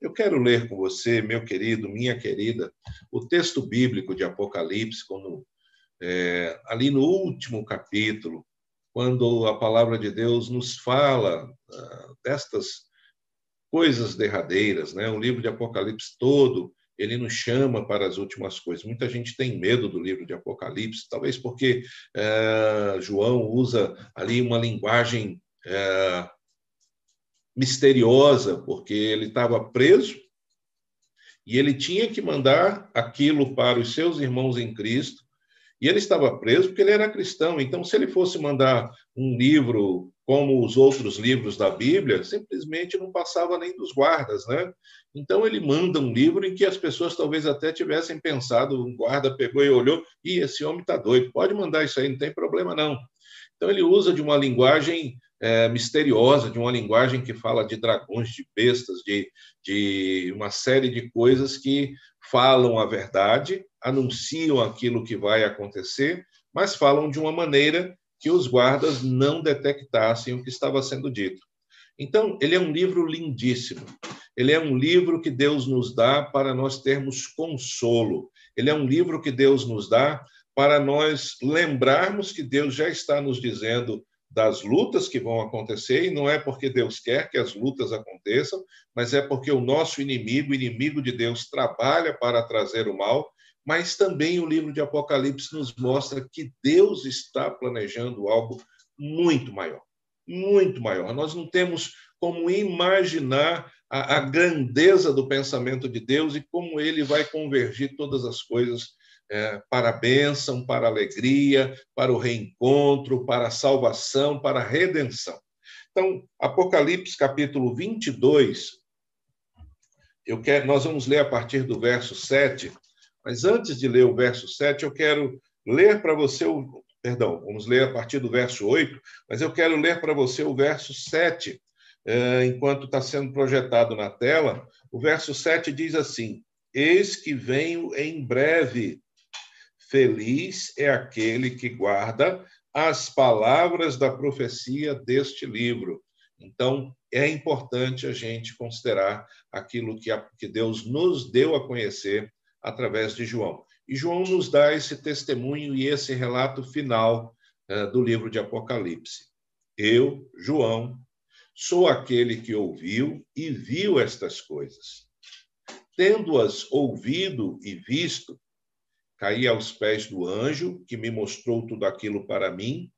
Eu quero ler com você, meu querido, minha querida, o texto bíblico de Apocalipse, quando, é, ali no último capítulo, quando a palavra de Deus nos fala uh, destas coisas derradeiras, né? O livro de Apocalipse todo ele nos chama para as últimas coisas. Muita gente tem medo do livro de Apocalipse, talvez porque é, João usa ali uma linguagem é, misteriosa, porque ele estava preso e ele tinha que mandar aquilo para os seus irmãos em Cristo. E ele estava preso porque ele era cristão. Então, se ele fosse mandar um livro como os outros livros da Bíblia, simplesmente não passava nem dos guardas, né? Então ele manda um livro em que as pessoas talvez até tivessem pensado, um guarda pegou e olhou, e esse homem está doido, pode mandar isso aí, não tem problema não. Então ele usa de uma linguagem é, misteriosa, de uma linguagem que fala de dragões, de bestas, de, de uma série de coisas que falam a verdade, anunciam aquilo que vai acontecer, mas falam de uma maneira que os guardas não detectassem o que estava sendo dito. Então, ele é um livro lindíssimo. Ele é um livro que Deus nos dá para nós termos consolo. Ele é um livro que Deus nos dá para nós lembrarmos que Deus já está nos dizendo das lutas que vão acontecer, e não é porque Deus quer que as lutas aconteçam, mas é porque o nosso inimigo, inimigo de Deus, trabalha para trazer o mal, mas também o livro de Apocalipse nos mostra que Deus está planejando algo muito maior, muito maior. Nós não temos como imaginar a, a grandeza do pensamento de Deus e como ele vai convergir todas as coisas é, para a bênção, para a alegria, para o reencontro, para a salvação, para a redenção. Então, Apocalipse capítulo 22, eu quero, nós vamos ler a partir do verso 7 mas antes de ler o verso 7, eu quero ler para você o. Perdão, vamos ler a partir do verso 8, mas eu quero ler para você o verso 7, eh, enquanto está sendo projetado na tela. O verso 7 diz assim: Eis que venho em breve. Feliz é aquele que guarda as palavras da profecia deste livro. Então, é importante a gente considerar aquilo que, a, que Deus nos deu a conhecer através de João. E João nos dá esse testemunho e esse relato final uh, do livro de Apocalipse. Eu, João, sou aquele que ouviu e viu estas coisas. Tendo-as ouvido e visto, caí aos pés do anjo que me mostrou tudo aquilo para mim,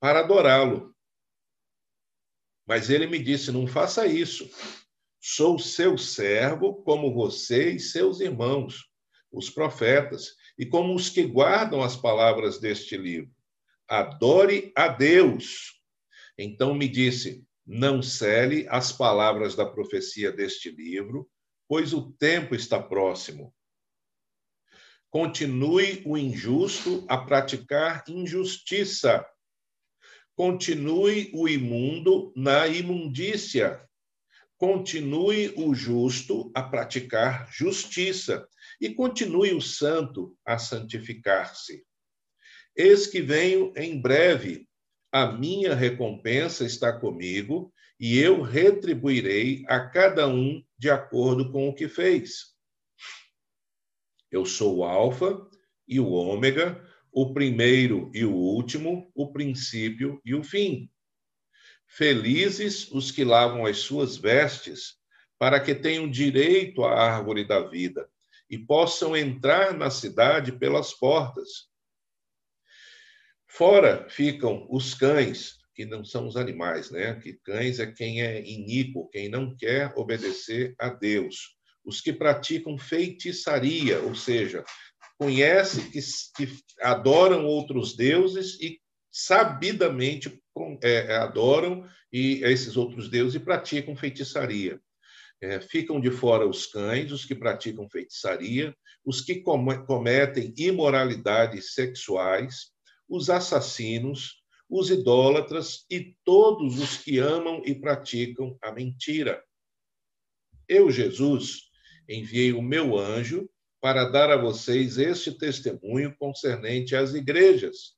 para adorá-lo. Mas ele me disse: Não faça isso. Sou seu servo, como você e seus irmãos os profetas, e como os que guardam as palavras deste livro. Adore a Deus. Então me disse: não cele as palavras da profecia deste livro, pois o tempo está próximo. Continue o injusto a praticar injustiça. Continue o imundo na imundícia. Continue o justo a praticar justiça e continue o santo a santificar-se. Eis que venho em breve, a minha recompensa está comigo, e eu retribuirei a cada um de acordo com o que fez. Eu sou o Alfa e o Ômega, o primeiro e o último, o princípio e o fim. Felizes os que lavam as suas vestes, para que tenham direito à árvore da vida e possam entrar na cidade pelas portas. Fora ficam os cães, que não são os animais, né? Que cães é quem é iníquo, quem não quer obedecer a Deus. Os que praticam feitiçaria, ou seja, conhecem que, que adoram outros deuses e sabidamente é, adoram e esses outros deuses e praticam feitiçaria. É, ficam de fora os cães, os que praticam feitiçaria, os que cometem imoralidades sexuais, os assassinos, os idólatras e todos os que amam e praticam a mentira. Eu, Jesus, enviei o meu anjo para dar a vocês este testemunho concernente às igrejas.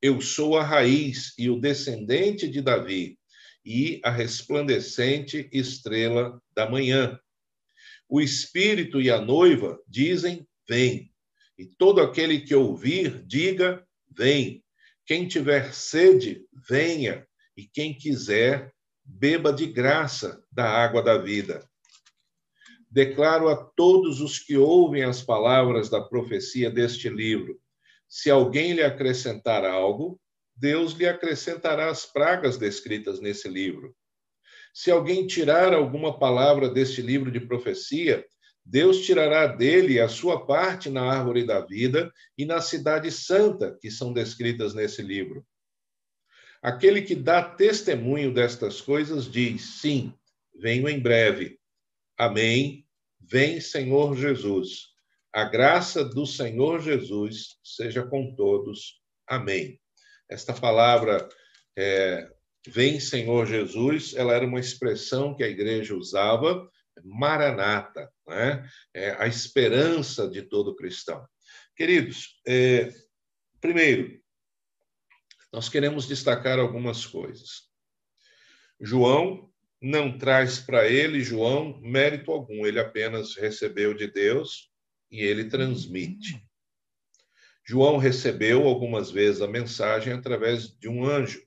Eu sou a raiz e o descendente de Davi, e a resplandecente estrela da manhã. O Espírito e a noiva dizem: Vem. E todo aquele que ouvir, diga: Vem. Quem tiver sede, venha. E quem quiser, beba de graça da água da vida. Declaro a todos os que ouvem as palavras da profecia deste livro: se alguém lhe acrescentar algo, Deus lhe acrescentará as pragas descritas nesse livro. Se alguém tirar alguma palavra deste livro de profecia, Deus tirará dele a sua parte na árvore da vida e na cidade santa que são descritas nesse livro. Aquele que dá testemunho destas coisas diz: Sim, venho em breve. Amém. Vem, Senhor Jesus. A graça do Senhor Jesus seja com todos. Amém. Esta palavra, é, Vem, Senhor Jesus, ela era uma expressão que a igreja usava Maranata, né? é a esperança de todo cristão. Queridos, é, primeiro, nós queremos destacar algumas coisas. João não traz para ele, João, mérito algum, ele apenas recebeu de Deus e ele transmite. João recebeu algumas vezes a mensagem através de um anjo.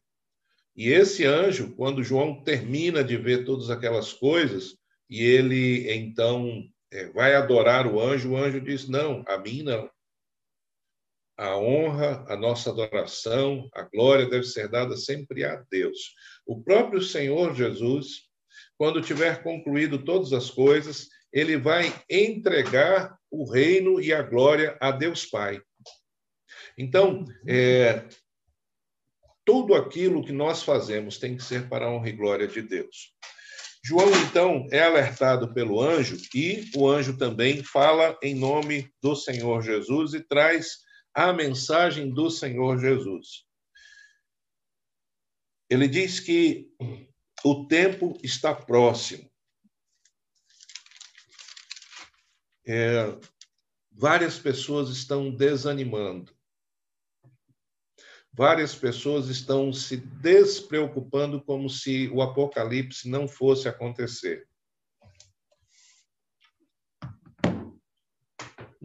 E esse anjo, quando João termina de ver todas aquelas coisas, e ele então é, vai adorar o anjo, o anjo diz: Não, a mim não. A honra, a nossa adoração, a glória deve ser dada sempre a Deus. O próprio Senhor Jesus, quando tiver concluído todas as coisas, ele vai entregar o reino e a glória a Deus Pai. Então, é, tudo aquilo que nós fazemos tem que ser para a honra e glória de Deus. João, então, é alertado pelo anjo e o anjo também fala em nome do Senhor Jesus e traz a mensagem do Senhor Jesus. Ele diz que o tempo está próximo. É, várias pessoas estão desanimando várias pessoas estão se despreocupando como se o apocalipse não fosse acontecer.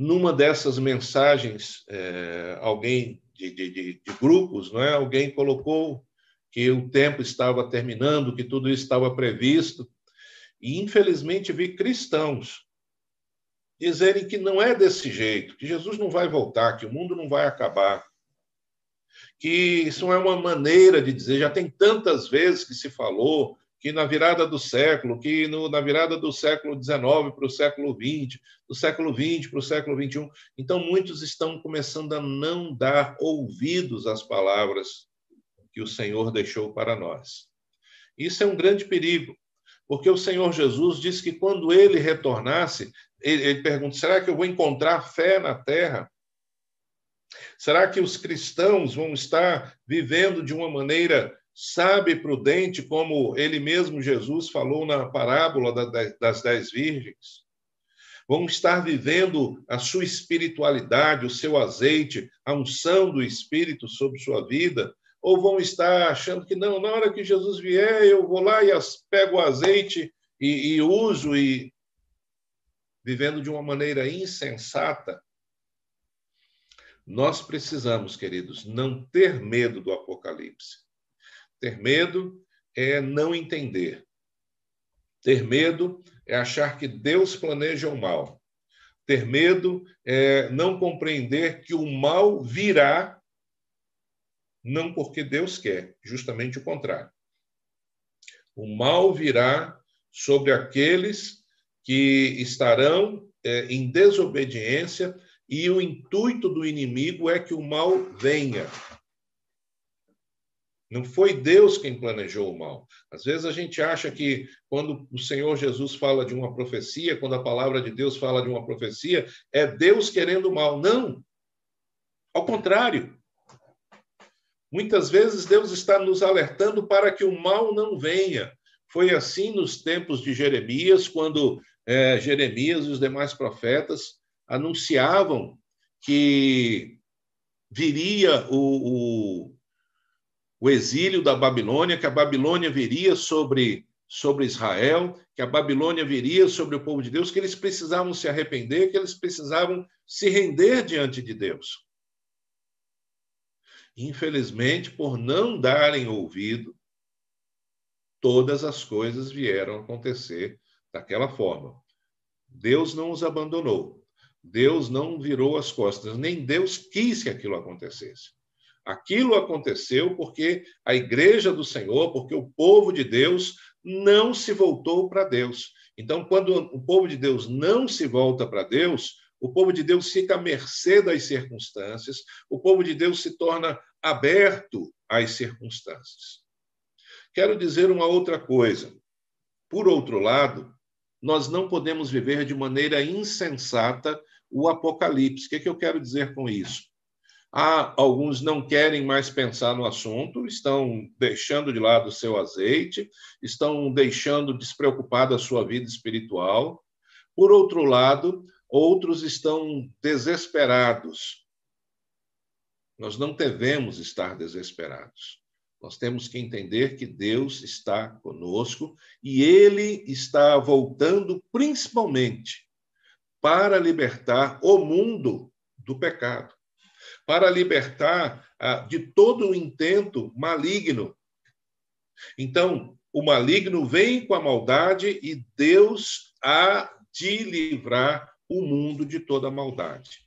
Numa dessas mensagens, é, alguém de, de, de, grupos, não é? alguém colocou que o tempo estava terminando, que tudo estava previsto, e infelizmente vi cristãos dizerem que não é desse jeito, que Jesus não vai voltar, que o mundo não vai acabar que isso é uma maneira de dizer, já tem tantas vezes que se falou que na virada do século, que no, na virada do século XIX para o século XX, do século XX para o século XXI, então muitos estão começando a não dar ouvidos às palavras que o Senhor deixou para nós. Isso é um grande perigo, porque o Senhor Jesus disse que quando ele retornasse, ele, ele pergunta: será que eu vou encontrar fé na terra? Será que os cristãos vão estar vivendo de uma maneira sábia e prudente, como ele mesmo, Jesus, falou na parábola das dez virgens? Vão estar vivendo a sua espiritualidade, o seu azeite, a unção do Espírito sobre sua vida? Ou vão estar achando que não, na hora que Jesus vier, eu vou lá e pego o azeite e, e uso e vivendo de uma maneira insensata, nós precisamos, queridos, não ter medo do Apocalipse. Ter medo é não entender. Ter medo é achar que Deus planeja o mal. Ter medo é não compreender que o mal virá não porque Deus quer, justamente o contrário. O mal virá sobre aqueles que estarão é, em desobediência e o intuito do inimigo é que o mal venha. Não foi Deus quem planejou o mal. Às vezes a gente acha que quando o Senhor Jesus fala de uma profecia, quando a palavra de Deus fala de uma profecia, é Deus querendo o mal. Não. Ao contrário. Muitas vezes Deus está nos alertando para que o mal não venha. Foi assim nos tempos de Jeremias, quando é, Jeremias e os demais profetas anunciavam que viria o, o, o exílio da Babilônia, que a Babilônia viria sobre, sobre Israel, que a Babilônia viria sobre o povo de Deus, que eles precisavam se arrepender, que eles precisavam se render diante de Deus. Infelizmente, por não darem ouvido, todas as coisas vieram acontecer daquela forma. Deus não os abandonou. Deus não virou as costas, nem Deus quis que aquilo acontecesse. Aquilo aconteceu porque a igreja do Senhor, porque o povo de Deus não se voltou para Deus. Então, quando o povo de Deus não se volta para Deus, o povo de Deus fica à mercê das circunstâncias, o povo de Deus se torna aberto às circunstâncias. Quero dizer uma outra coisa. Por outro lado, nós não podemos viver de maneira insensata o Apocalipse. O que, é que eu quero dizer com isso? Há alguns não querem mais pensar no assunto, estão deixando de lado o seu azeite, estão deixando despreocupada a sua vida espiritual. Por outro lado, outros estão desesperados. Nós não devemos estar desesperados. Nós temos que entender que Deus está conosco e Ele está voltando principalmente para libertar o mundo do pecado para libertar ah, de todo o intento maligno. Então, o maligno vem com a maldade e Deus há de livrar o mundo de toda a maldade.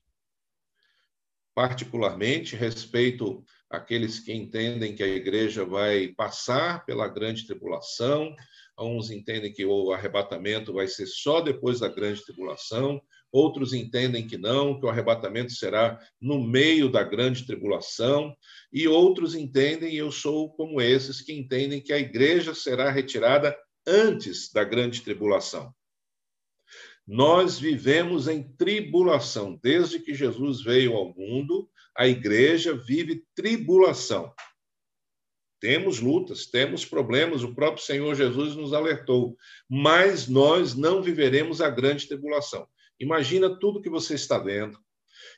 Particularmente, respeito aqueles que entendem que a igreja vai passar pela grande tribulação, uns entendem que o arrebatamento vai ser só depois da grande tribulação, outros entendem que não, que o arrebatamento será no meio da grande tribulação, e outros entendem, e eu sou como esses, que entendem que a igreja será retirada antes da grande tribulação. Nós vivemos em tribulação. Desde que Jesus veio ao mundo, a igreja vive tribulação. Temos lutas, temos problemas, o próprio Senhor Jesus nos alertou, mas nós não viveremos a grande tribulação. Imagina tudo que você está vendo.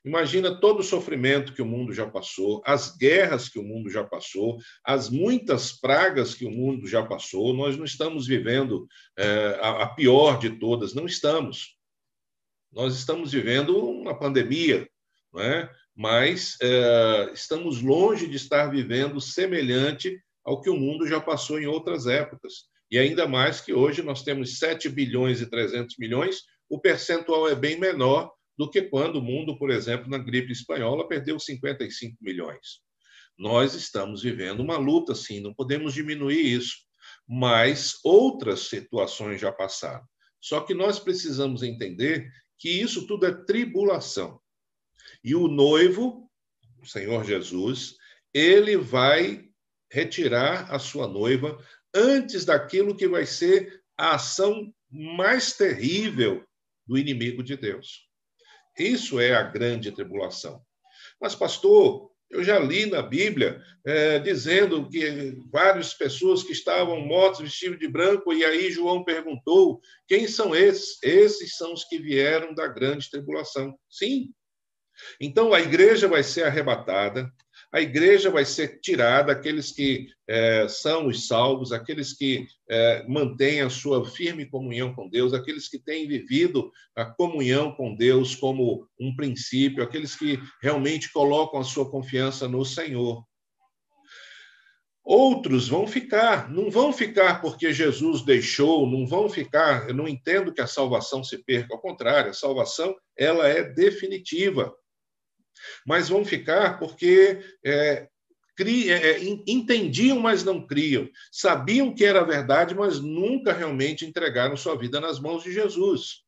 Imagina todo o sofrimento que o mundo já passou, as guerras que o mundo já passou, as muitas pragas que o mundo já passou. Nós não estamos vivendo é, a, a pior de todas, não estamos. Nós estamos vivendo uma pandemia, não é? mas é, estamos longe de estar vivendo semelhante ao que o mundo já passou em outras épocas. E ainda mais que hoje nós temos 7 bilhões e 300 milhões o percentual é bem menor do que quando o mundo, por exemplo, na gripe espanhola, perdeu 55 milhões. Nós estamos vivendo uma luta, sim, não podemos diminuir isso, mas outras situações já passaram. Só que nós precisamos entender que isso tudo é tribulação. E o noivo, o Senhor Jesus, ele vai retirar a sua noiva antes daquilo que vai ser a ação mais terrível do inimigo de Deus. Isso é a grande tribulação. Mas, pastor, eu já li na Bíblia é, dizendo que várias pessoas que estavam mortas vestidas de branco, e aí João perguntou: quem são esses? Esses são os que vieram da grande tribulação. Sim. Então a igreja vai ser arrebatada, a igreja vai ser tirada, aqueles que é, são os salvos, aqueles que é, mantêm a sua firme comunhão com Deus, aqueles que têm vivido a comunhão com Deus como um princípio, aqueles que realmente colocam a sua confiança no Senhor. Outros vão ficar, não vão ficar porque Jesus deixou, não vão ficar. Eu não entendo que a salvação se perca, ao contrário, a salvação ela é definitiva mas vão ficar porque é, é, é entendiam, mas não criam, sabiam que era verdade, mas nunca realmente entregaram sua vida nas mãos de Jesus.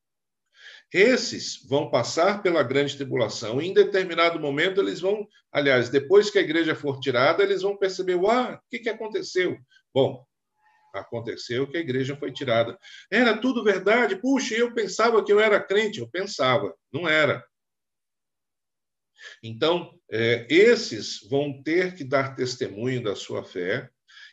Esses vão passar pela grande tribulação e, em determinado momento, eles vão, aliás, depois que a igreja for tirada, eles vão perceber: uau, o que, que aconteceu? Bom, aconteceu que a igreja foi tirada. Era tudo verdade? Puxa, eu pensava que eu era crente. Eu pensava, não era. Então, é, esses vão ter que dar testemunho da sua fé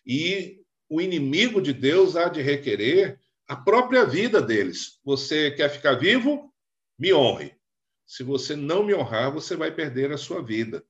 e o inimigo de Deus há de requerer a própria vida deles. Você quer ficar vivo? Me honre. Se você não me honrar, você vai perder a sua vida.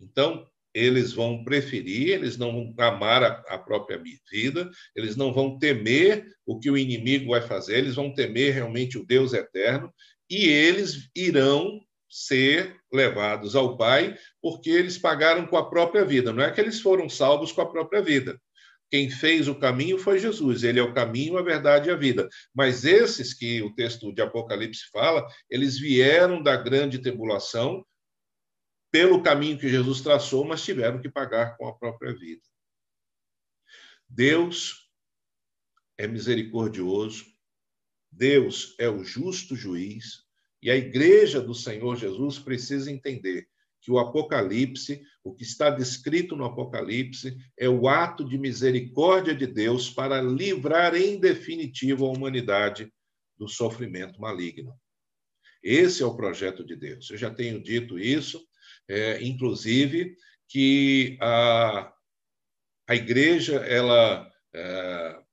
Então, eles vão preferir, eles não vão amar a, a, própria vida, eles não vão temer o que o inimigo vai fazer, eles vão temer realmente o Deus eterno e eles irão ser levados ao Pai porque eles pagaram com a própria vida. Não é que eles foram salvos com a própria vida. Quem fez o caminho foi Jesus, ele é o caminho, a verdade e a vida. Mas esses que o texto de Apocalipse fala, eles vieram da grande tribulação pelo caminho que Jesus traçou, mas tiveram que pagar com a própria vida. Deus é misericordioso, Deus é o justo juiz, e a igreja do Senhor Jesus precisa entender que o Apocalipse, o que está descrito no Apocalipse, é o ato de misericórdia de Deus para livrar em definitivo a humanidade do sofrimento maligno. Esse é o projeto de Deus. Eu já tenho dito isso, é, inclusive, que a, a igreja ela é,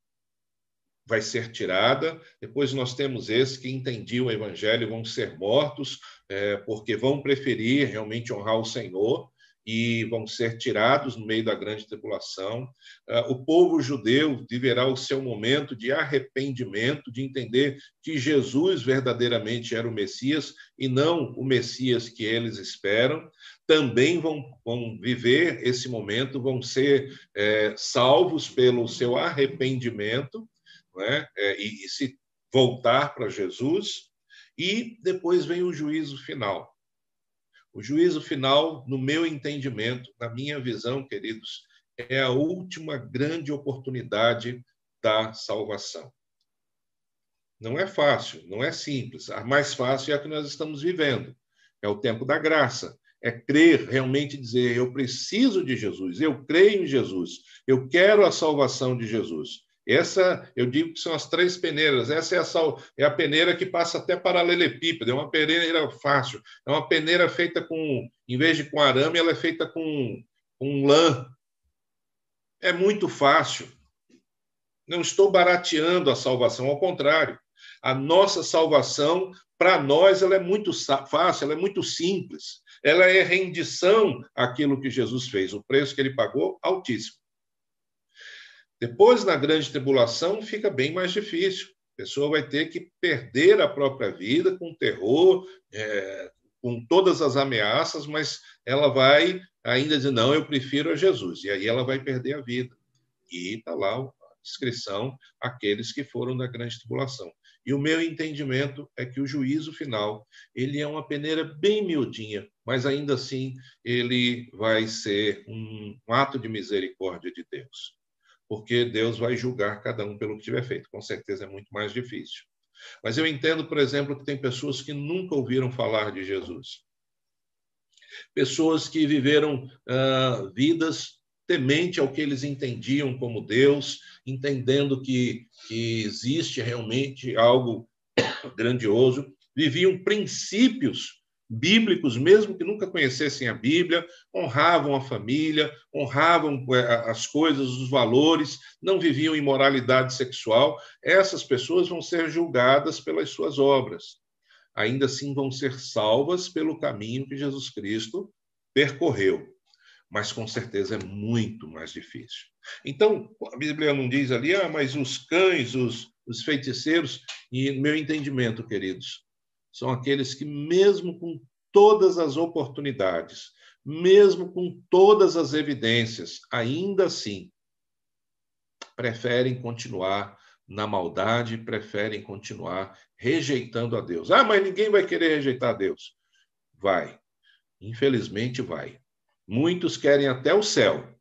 vai ser tirada. Depois nós temos esses que entendiam o evangelho vão ser mortos, é, porque vão preferir realmente honrar o Senhor e vão ser tirados no meio da grande tribulação. É, o povo judeu viverá o seu momento de arrependimento, de entender que Jesus verdadeiramente era o Messias e não o Messias que eles esperam. Também vão, vão viver esse momento, vão ser é, salvos pelo seu arrependimento né? É, e, e se voltar para Jesus, e depois vem o juízo final. O juízo final, no meu entendimento, na minha visão, queridos, é a última grande oportunidade da salvação. Não é fácil, não é simples. A mais fácil é a que nós estamos vivendo. É o tempo da graça. É crer, realmente dizer: eu preciso de Jesus, eu creio em Jesus, eu quero a salvação de Jesus. Essa, eu digo que são as três peneiras. Essa é a, sal, é a peneira que passa até paralelepípedo, é uma peneira fácil. É uma peneira feita com, em vez de com arame, ela é feita com, com lã. É muito fácil. Não estou barateando a salvação, ao contrário. A nossa salvação, para nós, ela é muito fácil, ela é muito simples. Ela é rendição àquilo que Jesus fez, o preço que ele pagou, altíssimo. Depois, na grande tribulação, fica bem mais difícil. A pessoa vai ter que perder a própria vida com terror, é, com todas as ameaças, mas ela vai ainda dizer: não, eu prefiro a Jesus. E aí ela vai perder a vida. E está lá a descrição, aqueles que foram da grande tribulação. E o meu entendimento é que o juízo final, ele é uma peneira bem miudinha, mas ainda assim ele vai ser um, um ato de misericórdia de Deus porque Deus vai julgar cada um pelo que tiver feito. Com certeza é muito mais difícil. Mas eu entendo, por exemplo, que tem pessoas que nunca ouviram falar de Jesus. Pessoas que viveram uh, vidas temente ao que eles entendiam como Deus, entendendo que, que existe realmente algo grandioso, viviam princípios bíblicos, mesmo que nunca conhecessem a Bíblia, honravam a família, honravam é, as coisas, os valores, não viviam imoralidade sexual. Essas pessoas vão ser julgadas pelas suas obras. Ainda assim, vão ser salvas pelo caminho que Jesus Cristo percorreu. Mas com certeza é muito mais difícil. Então, a Bíblia não diz ali, ah, mas os cães, os, os feiticeiros, e meu entendimento, queridos, são aqueles que, mesmo com todas as oportunidades, mesmo com todas as evidências, ainda assim, preferem continuar na maldade, preferem continuar rejeitando a Deus. Ah, mas ninguém vai querer rejeitar a Deus. Vai. Infelizmente, vai. Muitos querem até o céu,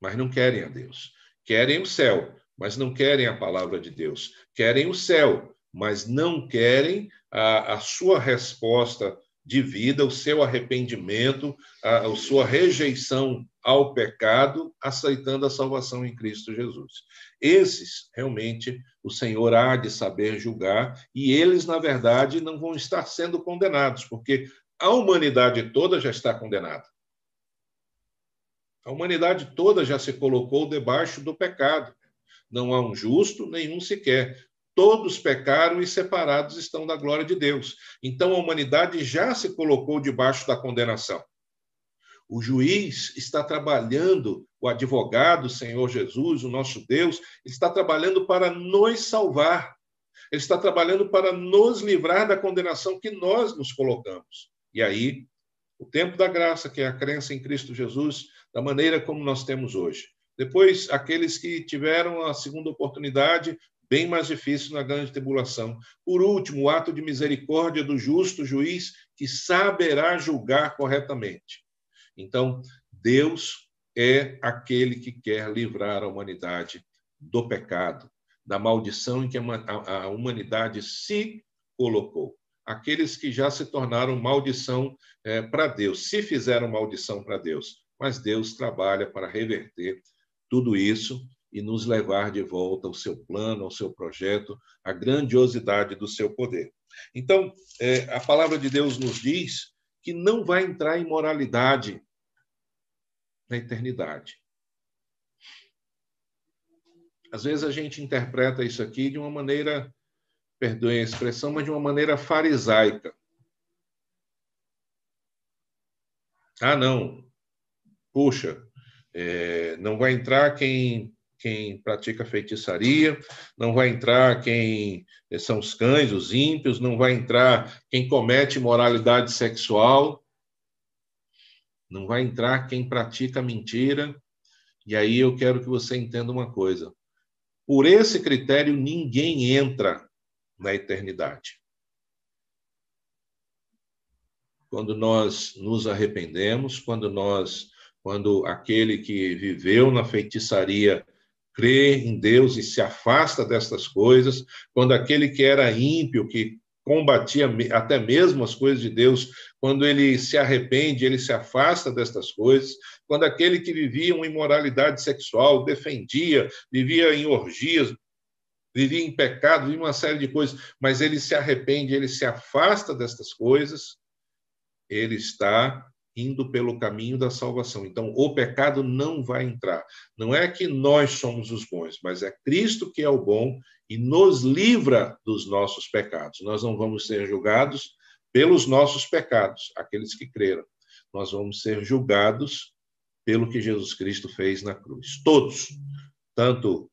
mas não querem a Deus. Querem o céu, mas não querem a palavra de Deus. Querem o céu, mas não querem a, a sua resposta de vida, o seu arrependimento, a, a sua rejeição ao pecado, aceitando a salvação em Cristo Jesus. Esses, realmente, o Senhor há de saber julgar, e eles, na verdade, não vão estar sendo condenados, porque a humanidade toda já está condenada. A humanidade toda já se colocou debaixo do pecado. Não há um justo, nenhum sequer. Todos pecaram e separados estão da glória de Deus. Então a humanidade já se colocou debaixo da condenação. O juiz está trabalhando, o advogado, o Senhor Jesus, o nosso Deus, está trabalhando para nos salvar. Ele está trabalhando para nos livrar da condenação que nós nos colocamos. E aí, o tempo da graça, que é a crença em Cristo Jesus, da maneira como nós temos hoje. Depois, aqueles que tiveram a segunda oportunidade, bem mais difícil na grande tribulação. Por último, o ato de misericórdia do justo juiz que saberá julgar corretamente. Então, Deus é aquele que quer livrar a humanidade do pecado, da maldição em que a humanidade se colocou. Aqueles que já se tornaram maldição é, para Deus, se fizeram maldição para Deus, mas Deus trabalha para reverter tudo isso e nos levar de volta ao seu plano, ao seu projeto, à grandiosidade do seu poder. Então, é, a palavra de Deus nos diz que não vai entrar em moralidade na eternidade. Às vezes a gente interpreta isso aqui de uma maneira, perdoem a expressão, mas de uma maneira farisaica. Ah, não. Puxa, é, não vai entrar quem quem pratica feitiçaria, não vai entrar quem são os cães, os ímpios, não vai entrar quem comete moralidade sexual, não vai entrar quem pratica mentira. E aí eu quero que você entenda uma coisa. Por esse critério, ninguém entra na eternidade. Quando nós nos arrependemos, quando nós, quando aquele que viveu na feitiçaria crê em Deus e se afasta destas coisas, quando aquele que era ímpio, que combatia até mesmo as coisas de Deus, quando ele se arrepende, ele se afasta destas coisas, quando aquele que vivia uma imoralidade sexual, defendia, vivia em orgias, vivia em pecado, vivia uma série de coisas, mas ele se arrepende, ele se afasta destas coisas, ele está indo pelo caminho da salvação. Então, o pecado não vai entrar. Não é que nós somos os bons, mas é Cristo que é o bom e nos livra dos nossos pecados. Nós não vamos ser julgados pelos nossos pecados, aqueles que creram. Nós vamos ser julgados pelo que Jesus Cristo fez na cruz. Todos, tanto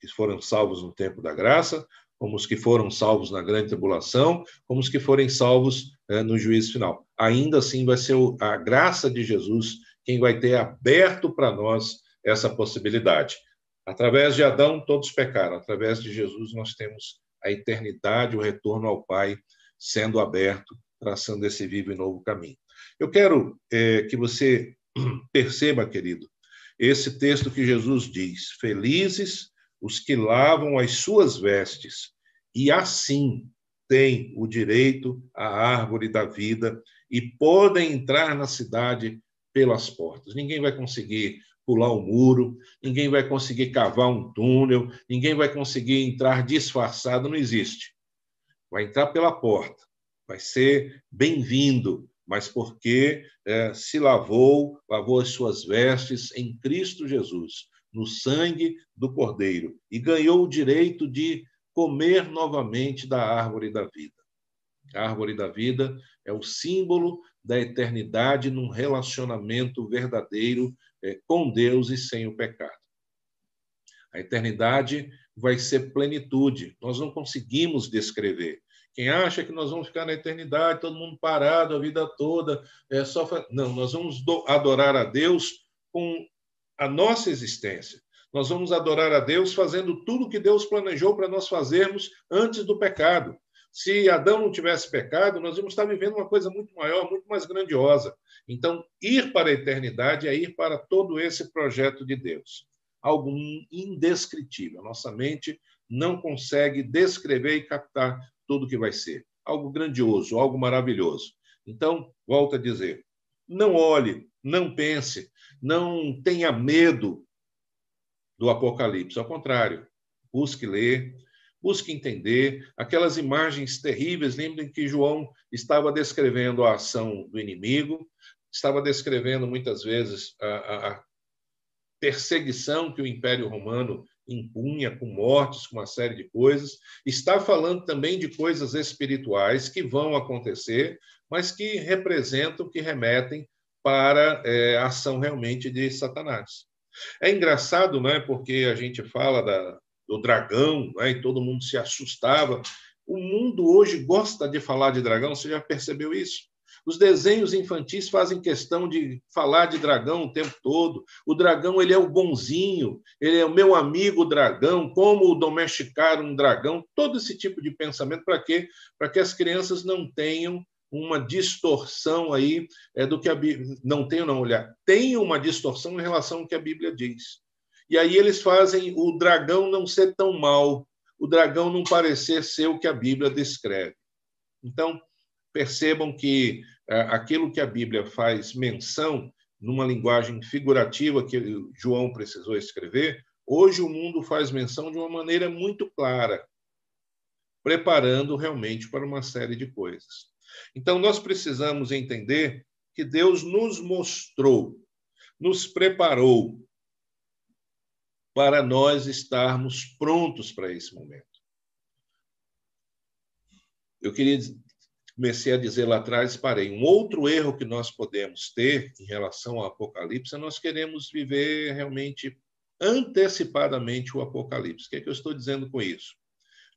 que foram salvos no tempo da graça, como os que foram salvos na grande tribulação, como os que forem salvos é, no juízo final. Ainda assim, vai ser a graça de Jesus quem vai ter aberto para nós essa possibilidade. Através de Adão, todos pecaram. Através de Jesus, nós temos a eternidade, o retorno ao Pai sendo aberto, traçando esse vivo e novo caminho. Eu quero é, que você perceba, querido, esse texto que Jesus diz: Felizes os que lavam as suas vestes, e assim têm o direito à árvore da vida e podem entrar na cidade pelas portas. Ninguém vai conseguir pular o um muro, ninguém vai conseguir cavar um túnel, ninguém vai conseguir entrar disfarçado, não existe. Vai entrar pela porta, vai ser bem-vindo, mas porque é, se lavou, lavou as suas vestes em Cristo Jesus, no sangue do Cordeiro, e ganhou o direito de comer novamente da árvore da vida. A árvore da vida é o símbolo da eternidade num relacionamento verdadeiro é, com Deus e sem o pecado. A eternidade vai ser plenitude. Nós não conseguimos descrever. Quem acha que nós vamos ficar na eternidade, todo mundo parado a vida toda, é só não, nós vamos adorar a Deus com a nossa existência. Nós vamos adorar a Deus fazendo tudo que Deus planejou para nós fazermos antes do pecado. Se Adão não tivesse pecado, nós íamos estar vivendo uma coisa muito maior, muito mais grandiosa. Então, ir para a eternidade é ir para todo esse projeto de Deus. Algo indescritível. Nossa mente não consegue descrever e captar tudo que vai ser. Algo grandioso, algo maravilhoso. Então, volto a dizer: não olhe, não pense, não tenha medo do Apocalipse. Ao contrário, busque ler, busque entender aquelas imagens terríveis. Lembrem que João estava descrevendo a ação do inimigo, estava descrevendo muitas vezes a, a perseguição que o Império Romano impunha com mortes, com uma série de coisas. Está falando também de coisas espirituais que vão acontecer, mas que representam, que remetem para é, a ação realmente de Satanás. É engraçado, não é? Porque a gente fala da, do dragão, né? e todo mundo se assustava. O mundo hoje gosta de falar de dragão, você já percebeu isso? Os desenhos infantis fazem questão de falar de dragão o tempo todo. O dragão ele é o bonzinho, ele é o meu amigo dragão, como domesticar um dragão, todo esse tipo de pensamento para quê? Para que as crianças não tenham uma distorção aí é, do que a Bíblia não tenham não olhar, tem uma distorção em relação ao que a Bíblia diz. E aí eles fazem o dragão não ser tão mal, o dragão não parecer ser o que a Bíblia descreve. Então, percebam que é, aquilo que a Bíblia faz menção numa linguagem figurativa que João precisou escrever, hoje o mundo faz menção de uma maneira muito clara, preparando realmente para uma série de coisas. Então, nós precisamos entender que Deus nos mostrou, nos preparou para nós estarmos prontos para esse momento. Eu queria comecei a dizer lá atrás, parei. Um outro erro que nós podemos ter em relação ao Apocalipse é nós queremos viver realmente antecipadamente o Apocalipse. O que, é que eu estou dizendo com isso?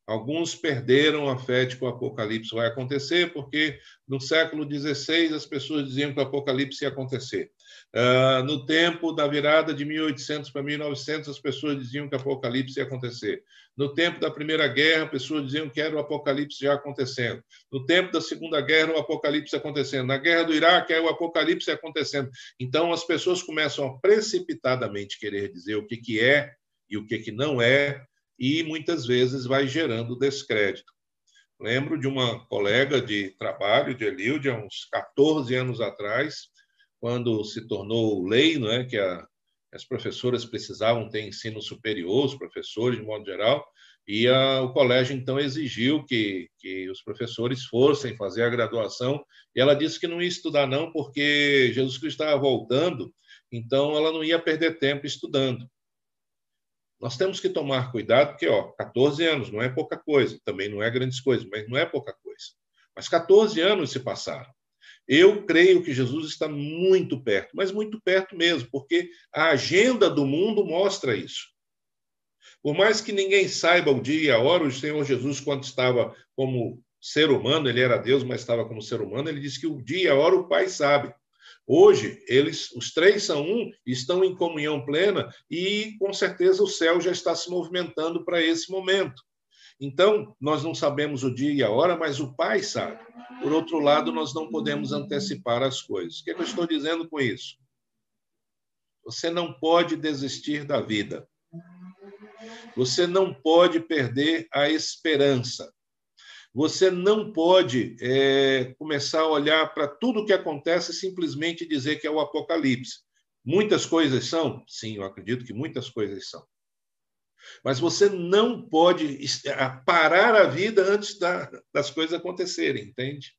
Alguns perderam a fé de que o Apocalipse vai acontecer, porque no século XVI as pessoas diziam que o Apocalipse ia acontecer. Uh, no tempo da virada de 1800 para 1900, as pessoas diziam que o Apocalipse ia acontecer. No tempo da Primeira Guerra, pessoas diziam que era o Apocalipse já acontecendo. No tempo da Segunda Guerra, o Apocalipse acontecendo. Na Guerra do Iraque, é o Apocalipse acontecendo. Então, as pessoas começam a precipitadamente querer dizer o que, que é e o que, que não é, e muitas vezes vai gerando descrédito. Lembro de uma colega de trabalho, de Elilde, há uns 14 anos atrás, quando se tornou lei, não é, que a, as professoras precisavam ter ensino superior, os professores de modo geral, e a, o colégio então exigiu que, que os professores fossem fazer a graduação, e ela disse que não ia estudar não, porque Jesus Cristo estava voltando, então ela não ia perder tempo estudando. Nós temos que tomar cuidado, porque, ó, 14 anos não é pouca coisa, também não é grandes coisas, mas não é pouca coisa. Mas 14 anos se passaram. Eu creio que Jesus está muito perto, mas muito perto mesmo, porque a agenda do mundo mostra isso. Por mais que ninguém saiba o dia e a hora, o Senhor Jesus, quando estava como ser humano, ele era Deus, mas estava como ser humano, ele disse que o dia e a hora o Pai sabe. Hoje, eles, os três são um, estão em comunhão plena e, com certeza, o céu já está se movimentando para esse momento. Então, nós não sabemos o dia e a hora, mas o Pai sabe. Por outro lado, nós não podemos antecipar as coisas. O que, é que eu estou dizendo com isso? Você não pode desistir da vida. Você não pode perder a esperança. Você não pode é, começar a olhar para tudo o que acontece e simplesmente dizer que é o apocalipse. Muitas coisas são? Sim, eu acredito que muitas coisas são. Mas você não pode parar a vida antes da, das coisas acontecerem, entende?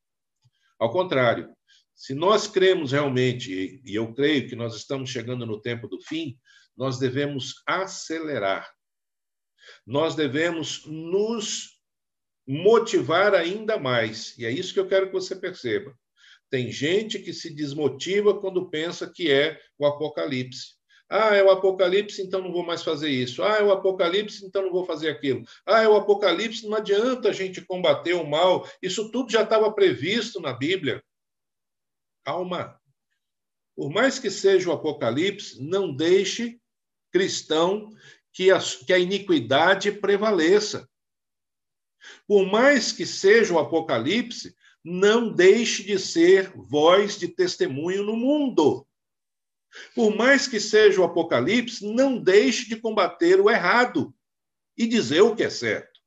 Ao contrário, se nós cremos realmente, e eu creio que nós estamos chegando no tempo do fim, nós devemos acelerar. Nós devemos nos motivar ainda mais. E é isso que eu quero que você perceba. Tem gente que se desmotiva quando pensa que é o apocalipse. Ah, é o apocalipse, então não vou mais fazer isso. Ah, é o apocalipse, então não vou fazer aquilo. Ah, é o apocalipse, não adianta a gente combater o mal. Isso tudo já estava previsto na Bíblia. Calma. Por mais que seja o apocalipse, não deixe cristão que a, que a iniquidade prevaleça. Por mais que seja o Apocalipse, não deixe de ser voz de testemunho no mundo. Por mais que seja o Apocalipse, não deixe de combater o errado e dizer o que é certo.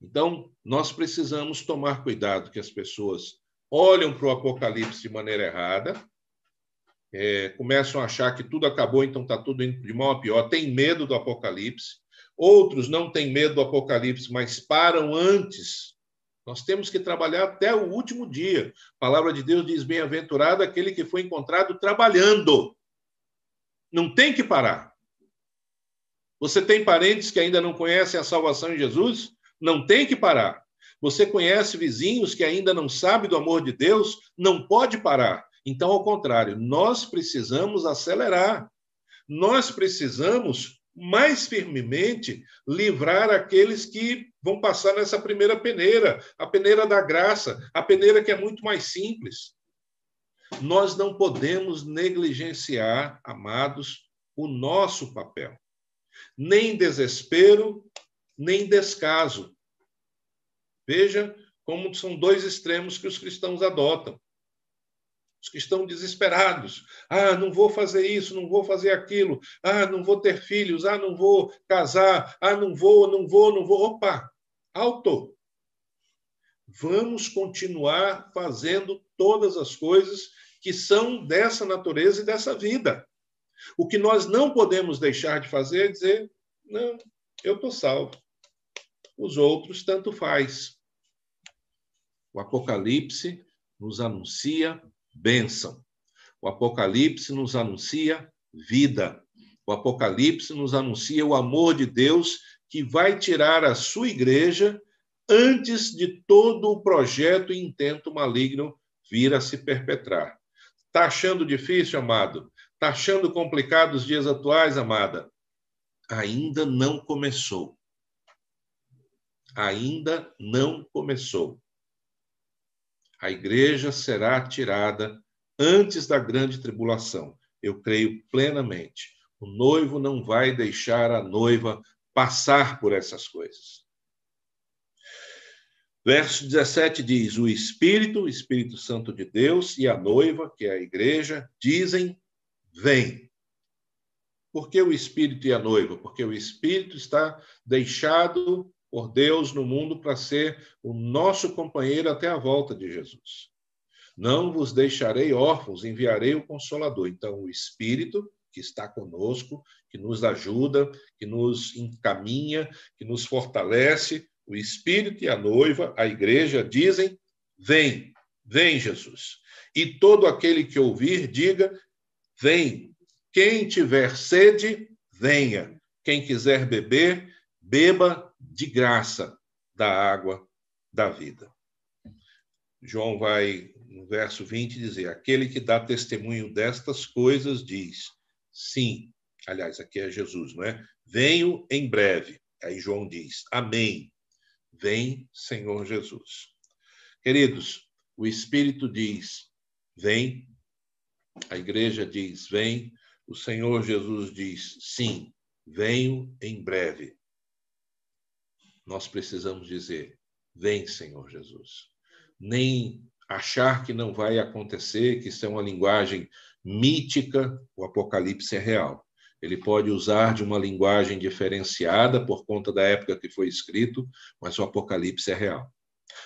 Então, nós precisamos tomar cuidado que as pessoas olham para o Apocalipse de maneira errada, é, começam a achar que tudo acabou, então está tudo indo de mal a pior, tem medo do Apocalipse, Outros não têm medo do apocalipse, mas param antes. Nós temos que trabalhar até o último dia. A palavra de Deus diz: bem-aventurado aquele que foi encontrado trabalhando. Não tem que parar. Você tem parentes que ainda não conhecem a salvação em Jesus? Não tem que parar. Você conhece vizinhos que ainda não sabem do amor de Deus? Não pode parar. Então, ao contrário, nós precisamos acelerar. Nós precisamos mais firmemente livrar aqueles que vão passar nessa primeira peneira, a peneira da graça, a peneira que é muito mais simples. Nós não podemos negligenciar, amados, o nosso papel. Nem desespero, nem descaso. Veja como são dois extremos que os cristãos adotam. Os que estão desesperados. Ah, não vou fazer isso, não vou fazer aquilo. Ah, não vou ter filhos. Ah, não vou casar. Ah, não vou, não vou, não vou. Opa, alto. Vamos continuar fazendo todas as coisas que são dessa natureza e dessa vida. O que nós não podemos deixar de fazer é dizer: não, eu estou salvo. Os outros, tanto faz. O Apocalipse nos anuncia bênção. O Apocalipse nos anuncia vida. O Apocalipse nos anuncia o amor de Deus que vai tirar a sua igreja antes de todo o projeto e intento maligno vir a se perpetrar. Está achando difícil, amado? Está achando complicado os dias atuais, amada? Ainda não começou. Ainda não começou. A igreja será tirada antes da grande tribulação. Eu creio plenamente. O noivo não vai deixar a noiva passar por essas coisas. Verso 17 diz: O Espírito, o Espírito Santo de Deus e a noiva, que é a igreja, dizem: Vem. Por que o Espírito e a noiva? Porque o Espírito está deixado por Deus no mundo para ser o nosso companheiro até a volta de Jesus. Não vos deixarei órfãos, enviarei o Consolador. Então, o Espírito que está conosco, que nos ajuda, que nos encaminha, que nos fortalece, o Espírito e a noiva, a igreja, dizem: Vem, vem, Jesus. E todo aquele que ouvir, diga: Vem. Quem tiver sede, venha. Quem quiser beber, beba de graça da água da vida. João vai, no verso 20, dizer: Aquele que dá testemunho destas coisas diz: Sim. Aliás, aqui é Jesus, não é? Venho em breve. Aí João diz: Amém. Vem, Senhor Jesus. Queridos, o Espírito diz: Vem. A igreja diz: Vem. O Senhor Jesus diz: Sim, venho em breve. Nós precisamos dizer: Vem, Senhor Jesus. Nem achar que não vai acontecer, que isso é uma linguagem mítica, o Apocalipse é real. Ele pode usar de uma linguagem diferenciada por conta da época que foi escrito, mas o Apocalipse é real.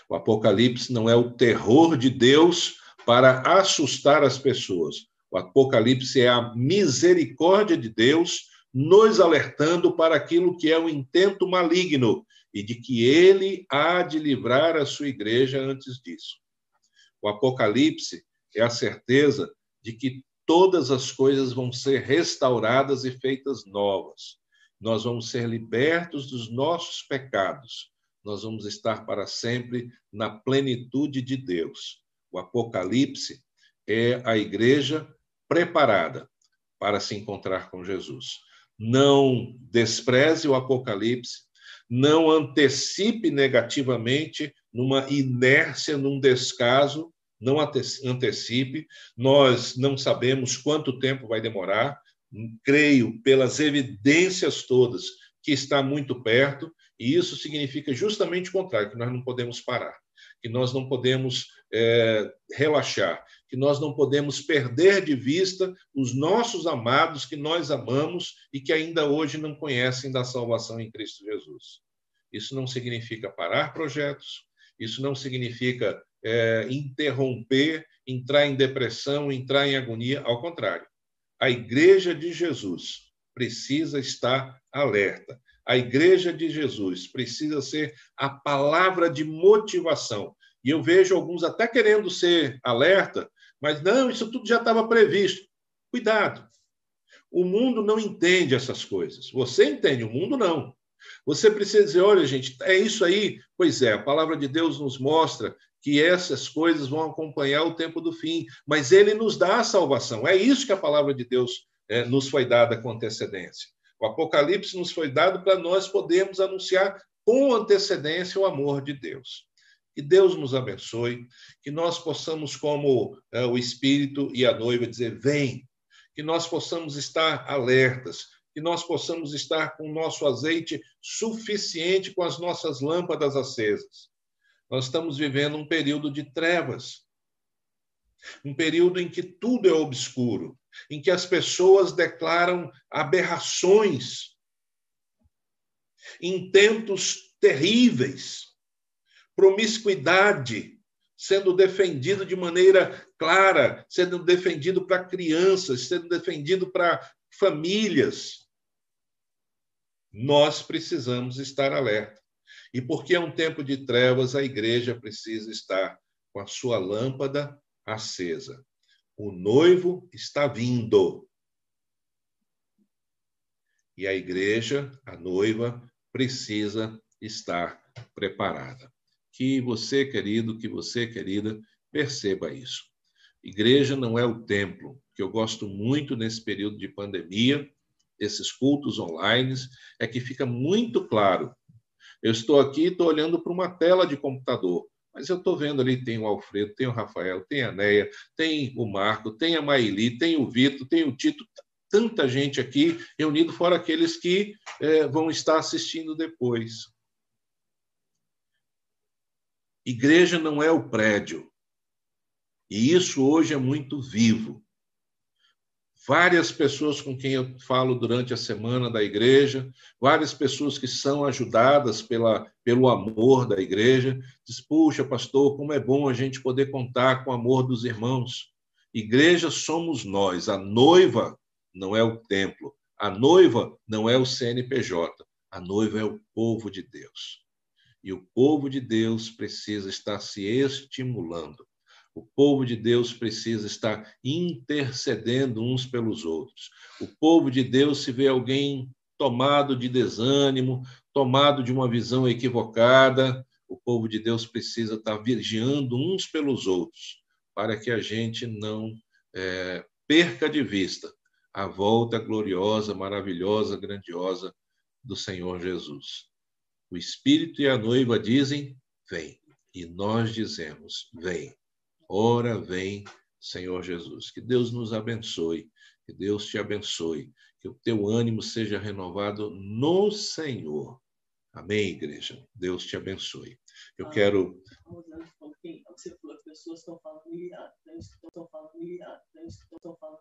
O Apocalipse não é o terror de Deus para assustar as pessoas. O Apocalipse é a misericórdia de Deus nos alertando para aquilo que é o intento maligno e de que ele há de livrar a sua igreja antes disso. O Apocalipse é a certeza de que todas as coisas vão ser restauradas e feitas novas. Nós vamos ser libertos dos nossos pecados. Nós vamos estar para sempre na plenitude de Deus. O Apocalipse é a igreja preparada para se encontrar com Jesus. Não despreze o Apocalipse, não antecipe negativamente numa inércia, num descaso, não antecipe. Nós não sabemos quanto tempo vai demorar. Creio, pelas evidências todas, que está muito perto, e isso significa justamente o contrário, que nós não podemos parar, que nós não podemos é, relaxar, que nós não podemos perder de vista os nossos amados que nós amamos e que ainda hoje não conhecem da salvação em Cristo Jesus. Isso não significa parar projetos, isso não significa é, interromper, entrar em depressão, entrar em agonia. Ao contrário, a Igreja de Jesus precisa estar alerta. A Igreja de Jesus precisa ser a palavra de motivação. E eu vejo alguns até querendo ser alerta, mas não, isso tudo já estava previsto. Cuidado. O mundo não entende essas coisas. Você entende, o mundo não. Você precisa dizer: olha, gente, é isso aí? Pois é, a palavra de Deus nos mostra que essas coisas vão acompanhar o tempo do fim, mas ele nos dá a salvação. É isso que a palavra de Deus é, nos foi dada com antecedência. O Apocalipse nos foi dado para nós podermos anunciar com antecedência o amor de Deus. Que Deus nos abençoe, que nós possamos, como é, o Espírito e a noiva, dizer: vem, que nós possamos estar alertas, que nós possamos estar com o nosso azeite suficiente, com as nossas lâmpadas acesas. Nós estamos vivendo um período de trevas, um período em que tudo é obscuro, em que as pessoas declaram aberrações, intentos terríveis, promiscuidade sendo defendido de maneira clara, sendo defendido para crianças, sendo defendido para famílias. Nós precisamos estar alerta. E porque é um tempo de trevas, a igreja precisa estar com a sua lâmpada acesa. O noivo está vindo. E a igreja, a noiva, precisa estar preparada. Que você, querido, que você, querida, perceba isso. Igreja não é o templo, que eu gosto muito nesse período de pandemia, esses cultos online, é que fica muito claro eu estou aqui, estou olhando para uma tela de computador, mas eu estou vendo ali, tem o Alfredo, tem o Rafael, tem a Neia, tem o Marco, tem a Maili, tem o Vitor, tem o Tito, tanta gente aqui reunido, fora aqueles que é, vão estar assistindo depois. Igreja não é o prédio. E isso hoje é muito vivo várias pessoas com quem eu falo durante a semana da igreja, várias pessoas que são ajudadas pela, pelo amor da igreja, diz, puxa, pastor, como é bom a gente poder contar com o amor dos irmãos. Igreja somos nós, a noiva não é o templo, a noiva não é o CNPJ, a noiva é o povo de Deus. E o povo de Deus precisa estar se estimulando o povo de Deus precisa estar intercedendo uns pelos outros. O povo de Deus, se vê alguém tomado de desânimo, tomado de uma visão equivocada, o povo de Deus precisa estar vigiando uns pelos outros, para que a gente não é, perca de vista a volta gloriosa, maravilhosa, grandiosa do Senhor Jesus. O Espírito e a noiva dizem: Vem. E nós dizemos: Vem. Ora vem, Senhor Jesus. Que Deus nos abençoe, que Deus te abençoe, que o teu ânimo seja renovado no Senhor. Amém, igreja. Deus te abençoe. Eu quero. Você falou que pessoas estão falando estão falando estão falando